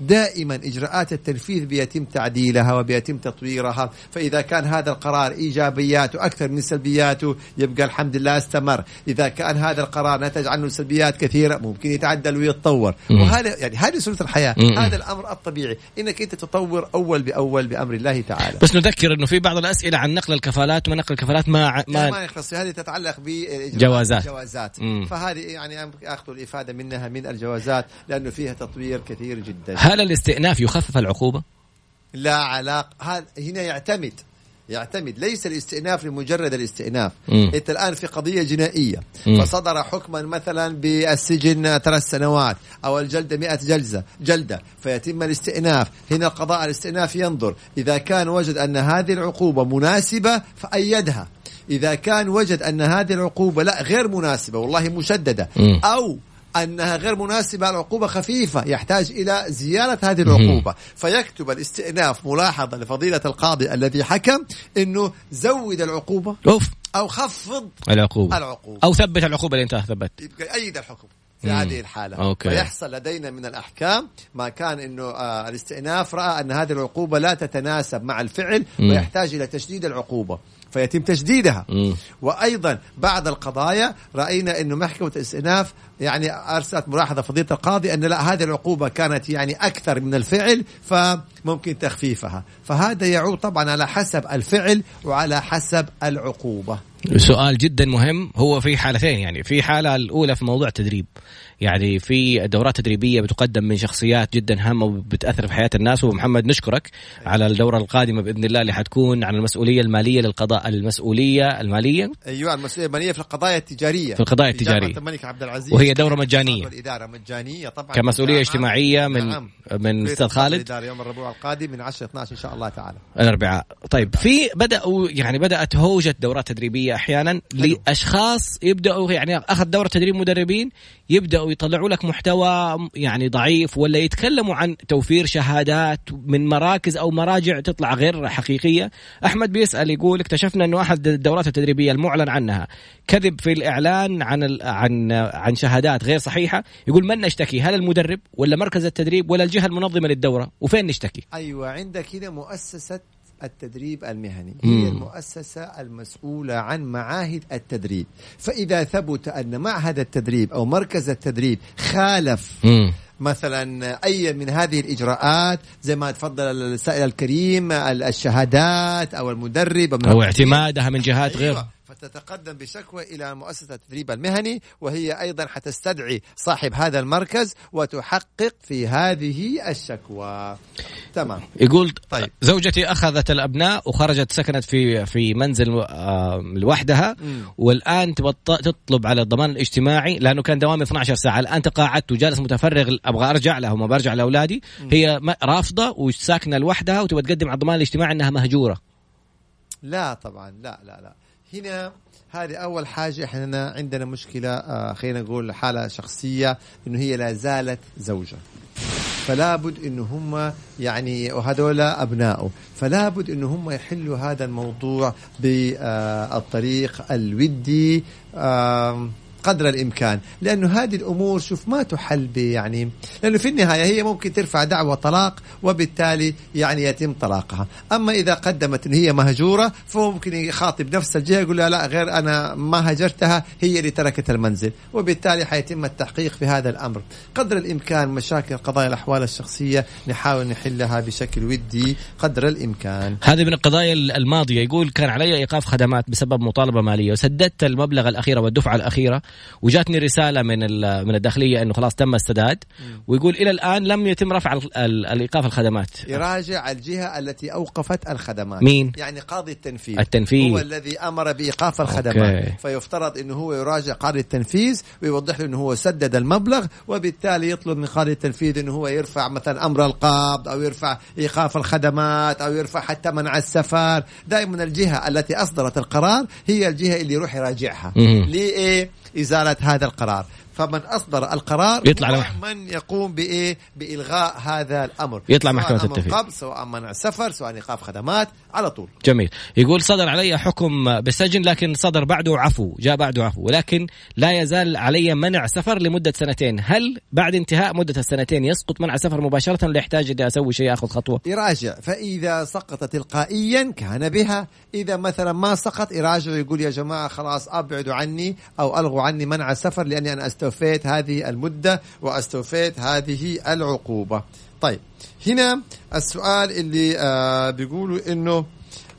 دائما إجراءات التنفيذ بيتم تعديلها وبيتم تطويرها. فإذا كان هذا القرار إيجابياته أكثر من سلبياته يبقى الحمد لله استمر. إذا كان هذا القرار نتج عنه سلبيات كثيرة ممكن يتعدل ويتطور. وهذا يعني هذه سنة الحياة. هذا الأمر الطبيعي. إنك أنت تطور أول بأول بأمر الله تعالى.
بس نذكر إنه في بعض الأسئلة عن نقل الكفالات ونقل الكفالات ما
ما,
ما
هذه تتعلق بالإجراءات
جوازات.
فهذه يعني اخذوا الإفادة منها من الجوازات لأنه فيها تطوير كثير جدا.
هل الاستئناف يخفف العقوبة؟
لا علاقه هذا هنا يعتمد يعتمد. ليس الاستئناف لمجرد الاستئناف.
مم.
انت الآن في قضية جنائية.
مم.
فصدر حكما مثلا بالسجن ثلاث سنوات أو الجلده 100 جلزه جلدة. فيتم الاستئناف. هنا القضاء الاستئناف ينظر. إذا كان وجد أن هذه العقوبة مناسبة فأيدها. إذا كان وجد أن هذه العقوبة لا غير مناسبة والله مشددة.
مم.
أو أنها غير مناسبة العقوبة خفيفة يحتاج إلى زياده هذه العقوبة. فيكتب الاستئناف ملاحظة لفضيلة القاضي الذي حكم إنه زود العقوبة
أوف.
أو خفض
العقوبة.
العقوبة.
أو ثبت العقوبة اللي أنت ثبت.
يأيد الحكم في. هذه الحالة.
أوكي.
فيحصل لدينا من الأحكام ما كان أنه آه الاستئناف رأى أن هذه العقوبة لا تتناسب مع الفعل
مم.
ويحتاج إلى تشديد العقوبة. فيتم تشديدها
مم.
وأيضا بعض القضايا رأينا إنه محكمة الاستئناف يعني أرسلت ملاحظة فضيلة القاضي أن لا هذه العقوبة كانت يعني أكثر من الفعل فممكن تخفيفها. فهذا يعود طبعا على حسب الفعل وعلى حسب العقوبة.
سؤال جدا مهم هو في حالتين يعني في حالة الأولى في موضوع التدريب. يعني في دورات تدريبية بتقدم من شخصيات جدا هامة وبتأثر في حياة الناس ومحمد نشكرك على الدورة القادمة بإذن الله اللي حتكون عن المسؤولية المالية للقضاء المسؤولية المالية
أيوه المسؤولية المالية في القضايا التجارية
في القضايا
في جامعة
التجارية.
الملك عبد العزيز
وهي دورة مجانية.
والاداره مجانية طبعا
كمسؤولية
نعم.
اجتماعية من
نعم.
من
في
أستاذ خالد
يوم الربوع القادم من 10 12 إن شاء الله تعالى
الأربعاء طيب في بداوا يعني بدأت هوجة دورات تدريبية
أحيانا.
لأشخاص يبدأوا يعني أخذ دورة تدريب مدربين يبدأوا يطلعوا لك محتوى يعني ضعيف ولا يتكلموا عن توفير شهادات من مراكز أو مراجع تطلع غير حقيقية. أحمد بيسأل يقول اكتشفنا إنه أحد الدورات التدريبية المعلن عنها. كذب في الإعلان عن ال- عن عن شهادات غير صحيحة. يقول من نشتكي؟ هل المدرب ولا مركز التدريب ولا الجهة المنظمة للدورة؟ وفين نشتكي؟
أيوه عندك هنا مؤسسة التدريب المهني
مم.
هي المؤسسة المسؤولة عن معاهد التدريب فإذا ثبت أن معهد التدريب أو مركز التدريب خالف
امم
مثلا أي من هذه الإجراءات زي ما تفضل السائل الكريم ال- الشهادات أو المدرب
أو
التدريب.
اعتمادها من جهات غير
أيوة. فتتقدم بشكوى إلى مؤسسة التدريب المهني وهي أيضا حتستدعي صاحب هذا المركز وتحقق في هذه الشكوى. تمام.
يقول
طيب.
زوجتي أخذت الأبناء وخرجت سكنت في في منزل آه، لوحدها. تبط- تطلب على الضمان الاجتماعي لأنه كان دوامي 12 ساعة. الآن تقاعدت وجالس متفرغ أبغى أرجع لها وما برجع لأولادي. هي رافضة وساكنة لوحدها وتبغى تقدم على الضمان الاجتماعي إنها مهجورة.
لا طبعا. لا لا لا. هنا هذه أول حاجة إحنا عندنا مشكلة آه خلينا نقول حالة شخصية إنه هي لا زالت زوجة. فلا بد إنه هم يعني وهذول ابنائه فلا بد إنه هم يحلوا هذا الموضوع بالطريق الودي قدر الإمكان. لأنه هذه الأمور شوف ما تحل يعني لأنه في النهاية هي ممكن ترفع دعوى طلاق وبالتالي يعني يتم طلاقها. أما إذا قدمت إن هي مهجورة فهو ممكن يخاطب نفس الجهة يقول لها لا غير أنا ما هجرتها هي اللي تركت المنزل. وبالتالي حيتم التحقيق في هذا الأمر. قدر الإمكان مشاكل قضايا الأحوال الشخصية نحاول نحلها بشكل ودي قدر الإمكان.
هذه من القضايا الماضية. يقول كان علي إيقاف خدمات بسبب مطالبة مالية وسددت المبلغ الاخيره والدفعة الأخيرة وجاتني رسالة من من الداخلية إنه خلاص تم السداد ويقول إلى الآن لم يتم رفع الإيقاف الخدمات.
يراجع الجهة التي أوقفت الخدمات.
مين؟
يعني قاضي التنفيذ.
التنفيذ.
هو الذي أمر بإيقاف الخدمات. أوكي. فيفترض إنه هو يراجع قاضي التنفيذ ويوضح له إنه هو سدد المبلغ وبالتالي يطلب من قاضي التنفيذ إنه هو يرفع مثلا أمر القبض أو يرفع إيقاف الخدمات أو يرفع حتى منع السفر. دائما الجهة التي أصدرت القرار هي الجهة اللي يروح يراجعها. ليه؟ إزالة هذا القرار. فمن أصدر القرار
يطلع
من يقوم بإيه؟ بإلغاء هذا الأمر.
يطلع محكمة التنفيذ
قبل سواء منع سفر سواء إيقاف خدمات على طول.
جميل. يقول صدر علي حكم بالسجن لكن صدر بعده عفو جاء بعده عفو ولكن لا يزال علي منع سفر لمدة سنتين. هل بعد انتهاء مدة السنتين يسقط منع سفر مباشرة؟ ولا يحتاج اني أسوي شيء اخذ خطوة.
يراجع. فإذا سقط تلقائيا كان بها. إذا مثلا ما سقط يراجع ويقول يا جماعة خلاص أبعدوا عني أو ألغوا عني منع السفر لأني أنا أستوفيت هذه المدة وأستوفيت هذه العقوبة. طيب هنا السؤال اللي آه بيقولوا إنه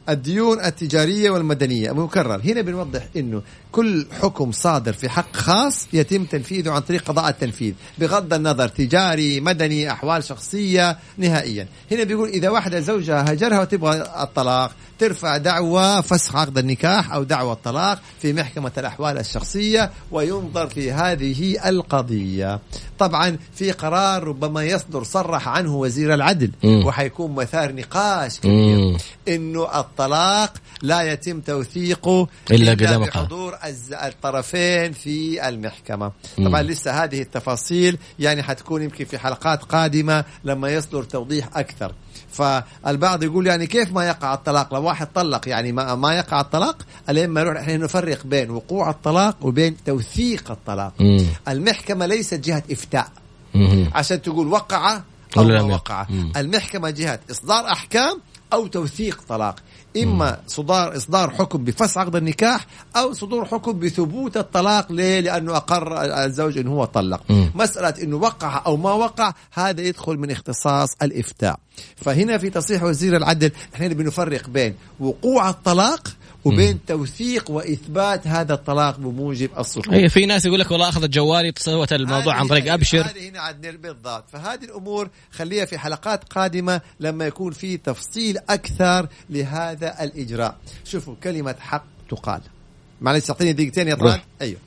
الديون التجارية والمدنية مكرر. هنا بنوضح أنه كل حكم صادر في حق خاص يتم تنفيذه عن طريق قضاء التنفيذ بغض النظر تجاري مدني أحوال شخصية نهائيا. هنا بيقول إذا واحدة زوجها هجرها وتبغى الطلاق ترفع دعوى فسخ عقد النكاح أو دعوى الطلاق في محكمة الأحوال الشخصية وينظر في هذه القضية. طبعا في قرار ربما يصدر صرح عنه وزير العدل م. وحيكون مثار نقاش كبير إنه الطلاق لا يتم توثيقه
إلا, إلا
بحضور الطرفين في المحكمة. م. طبعا لسه هذه التفاصيل يعني حتكون يمكن في حلقات قادمة لما يصدر توضيح أكثر. فالبعض يقول يعني كيف ما يقع الطلاق؟ لو واحد طلق يعني ما, ما يقع الطلاق ألين ما يروح إحنا نفرق بين وقوع الطلاق وبين توثيق الطلاق. مم. المحكمة ليست جهة إفتاء. مم. عشان تقول وقع أو ما وقع. المحكمة جهة إصدار أحكام أو توثيق طلاق. إما صدار إصدار حكم بفسخ عقد النكاح أو صدور حكم بثبوت الطلاق ليه؟ لأنه أقر الزوج انه هو طلق مم. مسألة إنه وقع أو ما وقع هذا يدخل من اختصاص الإفتاء فهنا في تصريح وزير العدل إحنا بنفرق بين وقوع الطلاق وبين مم. توثيق وإثبات هذا الطلاق بموجب الصحوح
اي في ناس يقول لك والله اخذت جوالي سوت الموضوع عن طريق أبشر
هذه هنا عاد بالضبط فهذه الأمور خليها في حلقات قادمة لما يكون في تفصيل أكثر لهذا الإجراء. شوفوا كلمة حق تقال. معلش تعطيني دقيقتين يا طلال. أيوه.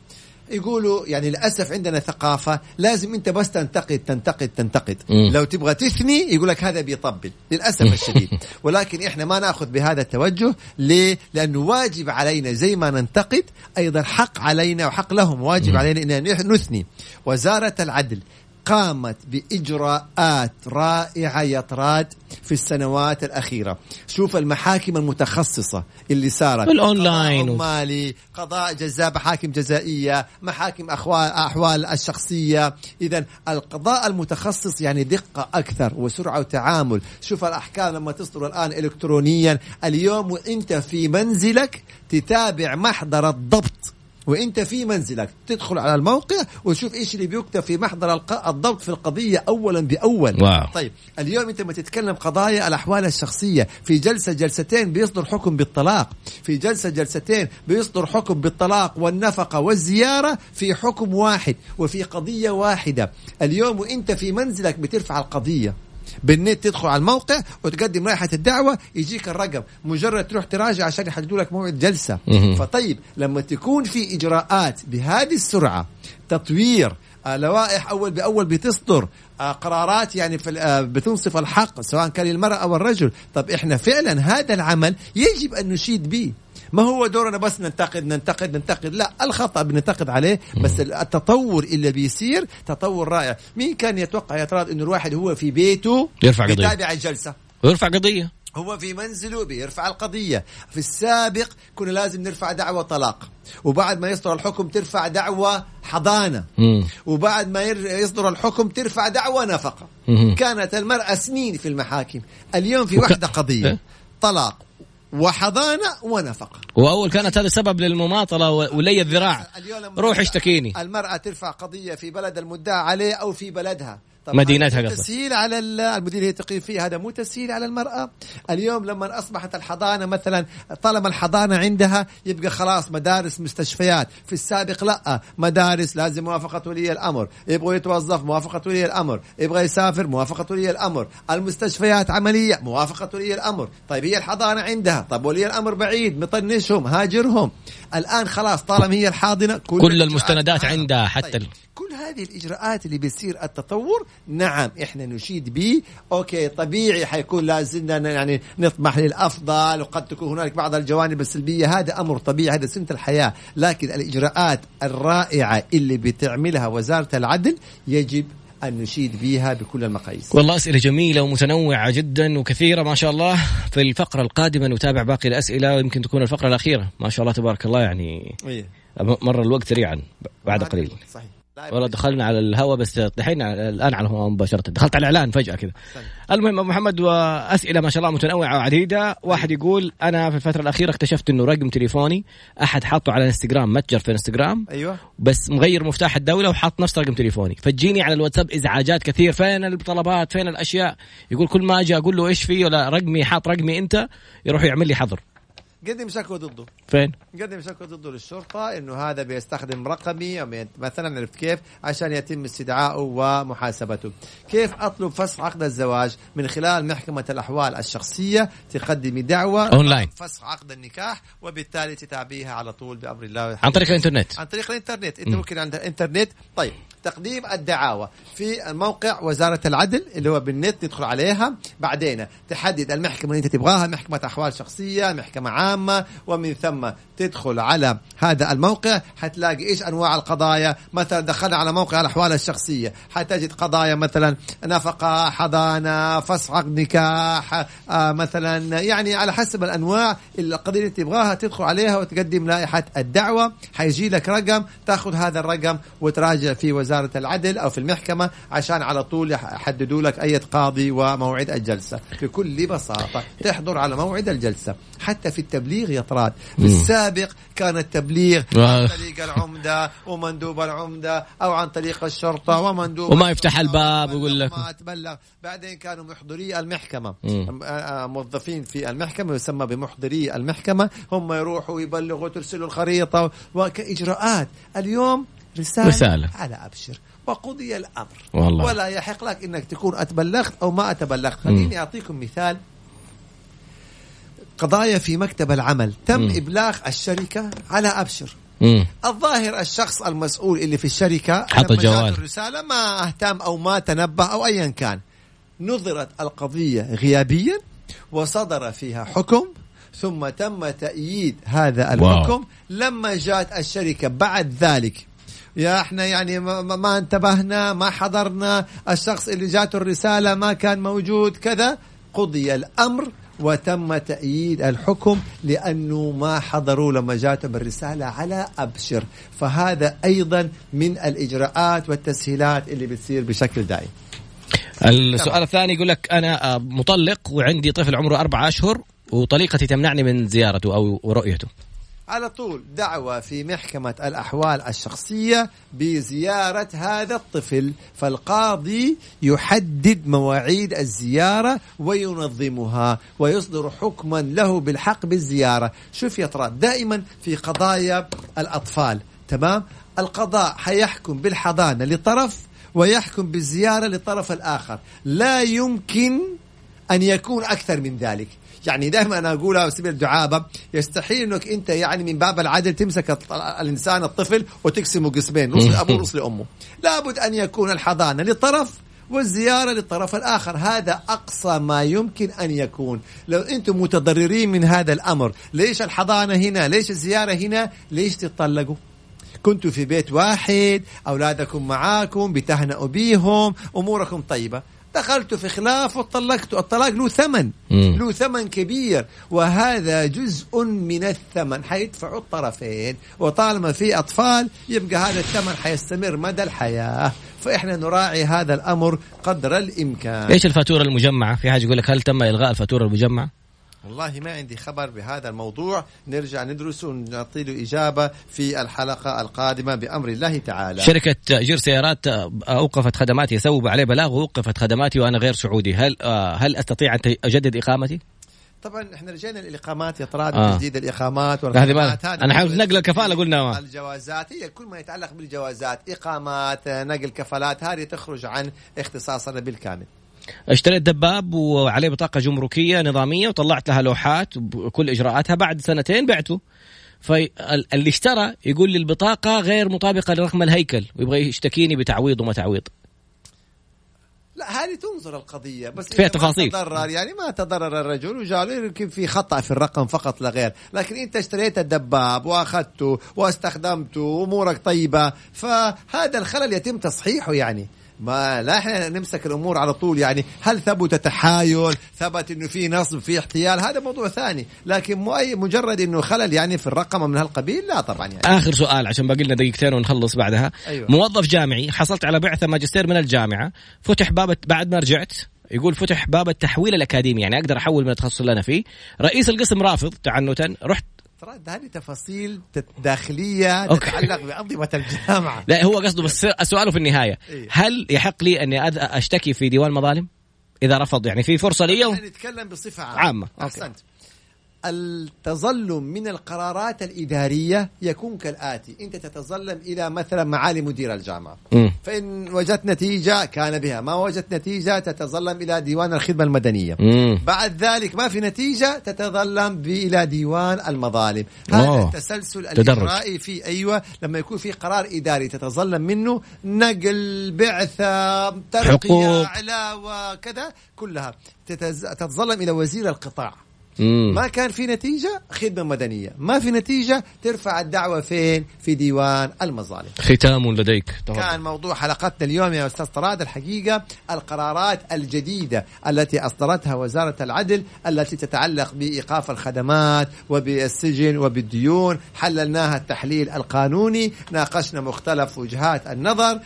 يقولوا يعني للأسف عندنا ثقافة لازم أنت بس تنتقد تنتقد تنتقد. مم. لو تبغى تثني يقول لك هذا بيطبل. للأسف الشديد. [LAUGHS] ولكن إحنا ما نأخذ بهذا التوجه. ليه؟ لأنه واجب علينا زي ما ننتقد أيضا حق علينا وحق لهم. واجب مم. علينا إن نثني. وزارة العدل قامت بإجراءات رائعة يا طراد في السنوات الأخيرة. شوف المحاكم المتخصصة اللي صارت.
الأونلاين.
قضاء مالي قضاء جزاء محاكم جزائية محاكم أحوال, أحوال الشخصية. إذا القضاء المتخصص يعني دقة أكثر وسرعة وتعامل. شوف الأحكام لما تصدر الآن إلكترونيا. اليوم وإنت في منزلك تتابع محضر الضبط. وانت في منزلك. تدخل على الموقع وتشوف إيش اللي بيكتب في محضر الضبط في القضية اولا بأول.
واو.
طيب اليوم أنت ما تتكلم قضايا الأحوال الشخصية في جلسة جلستين بيصدر حكم بالطلاق. في جلسة جلستين بيصدر حكم بالطلاق والنفقة والزيارة في حكم واحد وفي قضية واحدة. اليوم وانت في منزلك بترفع القضية. بالنت تدخل على الموقع وتقدم رائحة الدعوة يجيك الرقم. مجرد تروح تراجع عشان يحددوا لك موعد جلسة. فطيب لما تكون في إجراءات بهذه السرعة تطوير آه لوائح أول بأول بتصدر آه قرارات يعني في آه بتنصف الحق سواء كان للمرأة أو الرجل طب إحنا فعلا هذا العمل يجب أن نشيد به. ما هو دورنا بس ننتقد ننتقد ننتقد. لا الخطأ بننتقد عليه بس التطور اللي بيصير تطور رائع. مين كان يتوقع يا ترى إنه الواحد هو في بيته
يرفع قضية.
يتابع الجلسة؟
ويرفع قضية.
هو في منزله بيرفع القضية. في السابق كنا لازم نرفع دعوة طلاق. وبعد ما يصدر الحكم ترفع دعوة حضانة.
مم.
وبعد ما يصدر الحكم ترفع دعوة نفقة.
مم.
كانت المرأة سنين في المحاكم. اليوم في وحدة قضية.
إيه؟
طلاق. وحضانة ونفقة
وأول كانت هذا سبب للمماطلة ولي الذراع. روح اشتكيني.
المرأة ترفع قضية في بلد المدعى عليه أو في بلدها.
مدينتها قصدك.
تسهيل على ال- المدينة اللي هي تقيم فيها هذا مو تسهيل على المرأة. اليوم لما أصبحت الحضانة مثلا طالما الحضانة عندها يبقى خلاص مدارس مستشفيات. في السابق لا مدارس لازم موافقة ولي الأمر. يبغى يتوظف موافقة ولي الأمر. يبغى يسافر موافقة ولي الأمر. المستشفيات عملية موافقة ولي الأمر. طيب هي الحضانة عندها. طيب ولي الأمر بعيد مطنشهم هاجرهم. الآن خلاص طالما هي الحاضنة
كل
الإجراءات
المستندات. عندها. حتى
طيب. كل هذه الإجراءات اللي بيصير التطور نعم إحنا نشيد به. أوكي طبيعي حيكون لازمنا ن- يعني نطمح للأفضل وقد تكون هنالك بعض الجوانب السلبية. هذا أمر طبيعي هذا سنة الحياة. لكن الإجراءات الرائعة اللي بتعملها وزارة العدل يجب أن نشيد بها بكل المقاييس.
والله أسئلة جميلة ومتنوعة جدا وكثيرة ما شاء الله. في الفقرة القادمة نتابع باقي الأسئلة ويمكن تكون الفقرة الأخيرة. ما شاء الله تبارك الله يعني
إيه.
مر الوقت سريعا بعد قليل.
صحيح.
والله دخلنا على الهواء بس دحين الآن على الهواء مباشرة. دخلت على الإعلان فجأة كذا. المهم أبو محمد وأسئلة ما شاء الله متنوعة وعديدة. واحد يقول أنا في الفترة الأخيرة اكتشفت إنه رقم تليفوني أحد حاطه على الانستغرام متجر في الانستغرام
أيوه.
بس مغير مفتاح الدولة وحاط نفس رقم تليفوني. فتجيني على الواتساب إزعاجات كثير. فين الطلبات؟ فين الأشياء؟ يقول كل ما أجي أقول له إيش فيه؟ ولا رقمي حاط رقمي أنت يروح يعمل لي حظر.
قدم شكوى ضده.
فين؟
قدم شكوى ضده للشرطة إنه هذا بيستخدم رقمي بيت- مثلا عرفت كيف؟ عشان يتم استدعائه ومحاسبته. كيف أطلب فسخ عقد الزواج من خلال محكمة الأحوال الشخصية تقدمي دعوة
أونلاين.
فسخ عقد النكاح وبالتالي تتابعيها على طول بأمر الله
عن طريق الإنترنت.
عن طريق الإنترنت. أنت ممكن عند الانترنت طيب تقديم الدعاوى في الموقع وزارة العدل اللي هو بالنت تدخل عليها. بعدين تحدد المحكمة اللي انت تبغاها محكمة أحوال شخصية محكمة عامة ومن ثم تدخل على هذا الموقع. حتلاقي إيش أنواع القضايا؟ مثلا دخلنا على موقع الأحوال الشخصية. حتجد قضايا مثلا نفقة حضانة فسخ نكاح آه مثلا يعني على حسب الأنواع القضية اللي تبغاها تدخل عليها وتقدم لائحة الدعوة. حيجي لك رقم تاخذ هذا الرقم وتراجع في وزارة العدل أو في المحكمة عشان على طول يحددوا لك أي قاضي وموعد الجلسة. بكل بساطة تحضر على موعد الجلسة. حتى في التبليغ يا طراد. في السابق كان التبليغ
و- [LAUGHS]
عن طريق العمدة ومندوب العمدة أو عن طريق الشرطة ومندوب
وما يفتح الباب ويقول لك.
ما تبلغ. بعدين كانوا محضري المحكمة. آه، آه، موظفين في المحكمة يسمى بمحضري المحكمة. هم يروحوا يبلغوا ترسلوا الخريطة وكإجراءات. اليوم رسالة,
رسالة.
على أبشر وقضي الأمر
والله.
ولا يحق لك أنك تكون أتبلغت أو ما أتبلغت خليني أعطيكم مثال قضايا في مكتب العمل تم
مم.
إبلاغ الشركة على أبشر
مم.
الظاهر الشخص المسؤول اللي في الشركة
حط الجوال.
الرسالة ما أهتم أو ما تنبه أو أيا كان نظرت القضية غيابيا وصدر فيها حكم ثم تم تأييد هذا الحكم
واو.
لما جاءت الشركة بعد ذلك يا إحنا يعني ما, ما- انتبهنا ما حضرنا الشخص اللي جاته الرسالة ما كان موجود كذا. قضي الأمر وتم تأييد الحكم لأنه ما حضروا لما جاتهم الرسالة على أبشر. فهذا أيضا من الإجراءات والتسهيلات اللي بتصير بشكل دائم.
السؤال الثاني يقول لك أنا آه، مطلق وعندي طفل عمره أربعة أشهر وطليقتي تمنعني من زيارته أو رؤيته.
على طول. دعوة في محكمة الأحوال الشخصية بزيارة هذا الطفل فالقاضي يحدد مواعيد الزيارة وينظمها ويصدر حكما له بالحق بالزيارة. شوف يا ترى دائما في قضايا الأطفال تمام؟ القضاء حيحكم بالحضانة لطرف ويحكم بالزيارة للطرف الآخر. لا يمكن أن يكون أكثر من ذلك. يعني دائما أنا اقولها بسبيل الدعابة يستحيل إنك أنت يعني من باب العدل تمسك الإنسان الطفل وتقسمه قسمين نص لابوه ونص لامه لابد أن يكون الحضانة لطرف والزيارة للطرف الآخر. هذا أقصى ما يمكن أن يكون. لو أنتم متضررين من هذا الأمر ليش الحضانة هنا؟ ليش الزيارة هنا؟ ليش تتطلقوا؟ كنتوا في بيت واحد أولادكم معاكم بتهنئوا بيهم أموركم طيبة. دخلت في خلاف وطلقت الطلاق له ثمن
مم.
له ثمن كبير وهذا جزء من الثمن. حيدفعوا الطرفين وطالما في أطفال يبقى هذا الثمن حيستمر مدى الحياة. فإحنا نراعي هذا الأمر قدر الإمكان.
إيش الفاتورة المجمعة؟ في حاجة يقول لك هل تم إلغاء الفاتورة المجمعة؟
والله ما عندي خبر بهذا الموضوع. نرجع ندرسه ونعطي له إجابة في الحلقة القادمة بأمر الله تعالى.
شركة تاجير سيارات أوقفت خدماتي سووا عليه بلاغ ووقفت خدماتي وأنا غير سعودي. هل آه، هل أستطيع أن أجدد إقامتي؟
طبعا إحنا رجعنا للإقامات يا طراد
آه.
تجديد الإقامات
هذه ما أنا حاول نقل الكفالة قلنا ما.
الجوازات هي كل ما يتعلق بالجوازات. إقامات نقل كفالات هذه تخرج عن اختصاصنا بالكامل.
اشتريت دباب وعليه بطاقة جمركية نظامية وطلعت لها لوحات بكل إجراءاتها. بعد سنتين بعته. فاللي اشترى يقول لي البطاقة غير مطابقة لرقم الهيكل ويبغى يشتكيني بتعويض وما تعويض.
لا هذه تنظر القضية بس
فيها تفاصيل.
ما تضرر يعني ما تضرر الرجل وجاء له يمكن في خطأ في الرقم فقط لا غير. لكن أنت اشتريت الدباب وأخذته واستخدمته وأمورك طيبة فهذا الخلل يتم تصحيحه يعني. ما لا إحنا نمسك الأمور على طول. يعني هل ثبت تحايل؟ ثبت إنه في نصب في احتيال؟ هذا موضوع ثاني. لكن مو أي مجرد إنه خلل يعني في الرقم من هالقبيل؟ لا طبعا يعني.
آخر سؤال عشان باقي لنا دقيقتين ونخلص بعدها.
أيوة.
موظف جامعي حصلت على بعثة ماجستير من الجامعة. فتح باب بعد ما رجعت يقول فتح باب التحويل الأكاديمي. يعني أقدر أحول من التخصص اللي أنا فيه. رئيس القسم رافض تعنتا. رحت
ده هذه تفاصيل
داخلية.
تتعلق بأنظمة الجامعة
لا هو قصده بس سؤاله في النهاية
إيه.
هل يحق لي أني أشتكي في ديوان مظالم إذا رفض يعني في فرصة لي
نتكلم بصفة عامة,
عامة. أوكي.
التظلم من القرارات الإدارية يكون كالآتي أنت تتظلم إلى مثلا معالي مدير الجامعة
مم.
فإن وجدت نتيجة كان بها ما وجدت نتيجة تتظلم إلى ديوان الخدمة المدنية
مم.
بعد ذلك ما في نتيجة تتظلم إلى ديوان المظالم
أوه.
هذا التسلسل. الإجرائي في أيوة لما يكون في قرار إداري تتظلم منه نقل بعثة ترقية. علاوة كذا كلها. تتظلم إلى وزير القطاع
مم.
ما كان في نتيجة خدمة مدنية. ما في نتيجة ترفع الدعوة فين؟ في ديوان المظالم.
ختام لديك. تفضل.
كان موضوع حلقتنا اليوم يا أستاذ طراد الحقيقة القرارات الجديدة التي أصدرتها وزارة العدل التي تتعلق بإيقاف الخدمات وبالسجن وبالديون. حللناها التحليل القانوني ناقشنا مختلف وجهات النظر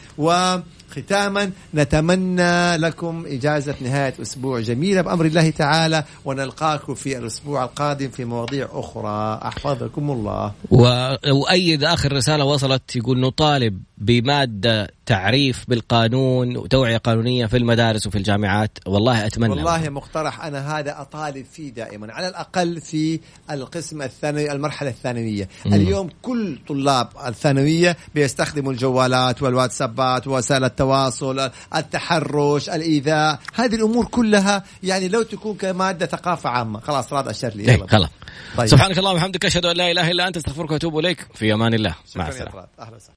وختاما نتمنى لكم إجازة نهاية أسبوع جميلة بأمر الله تعالى ونلقاكم في الأسبوع القادم في مواضيع أخرى. أحفظكم الله.
و- وأيد آخر رسالة وصلت يقول نطالب بمادة تعريف بالقانون وتوعية قانونية في المدارس وفي الجامعات. والله أتمنى.
والله مقترح أنا هذا أطالب فيه دائما على الأقل في القسم الثانوي المرحلة الثانوية.
مم.
اليوم كل طلاب الثانوية بيستخدموا الجوالات والواتسابات ووسائل التواصل التحرش الإيذاء. هذه الأمور كلها يعني لو تكون كمادة ثقافة عامة. خلاص راد أشر لي.
إيه،
يلا
خلاص.
طيب.
سبحانك اللهم وبحمدك أشهد أن لا إله إلا أنت أستغفرك وأتوب إليك. في أمان الله. مع
طراد. أهلا وسهلا.